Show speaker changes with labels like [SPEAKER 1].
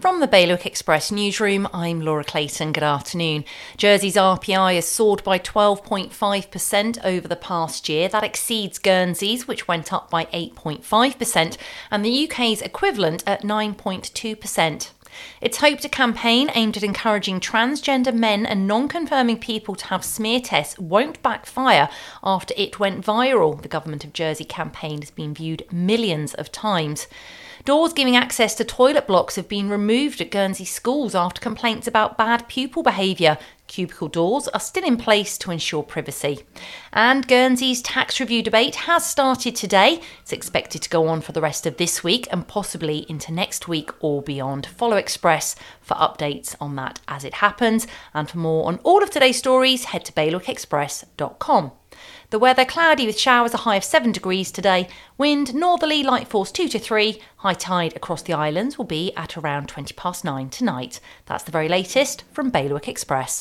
[SPEAKER 1] From the Bailiwick Express newsroom, I'm Laura Clayton. Good afternoon. Jersey's RPI has soared by 12.5% over the past year. That exceeds Guernsey's, which went up by 8.5%, and the UK's equivalent at 9.2%. It's hoped a campaign aimed at encouraging transgender men and non confirming people to have smear tests won't backfire after it went viral. The Government of Jersey campaign has been viewed millions of times. Doors giving access to toilet blocks have been removed at Guernsey schools after complaints about bad pupil behaviour. Cubicle doors are still in place to ensure privacy. And Guernsey's tax review debate has started today. It's expected to go on for the rest of this week and possibly into next week or beyond. Follow Express for updates on that as it happens. And for more on all of today's stories, head to bailiwickexpress.com. The weather cloudy with showers, a high of 7 degrees today. Wind northerly, light force 2 to 3. High tide across the islands will be at around 20 past 9 tonight. That's the very latest from Bailiwick Express.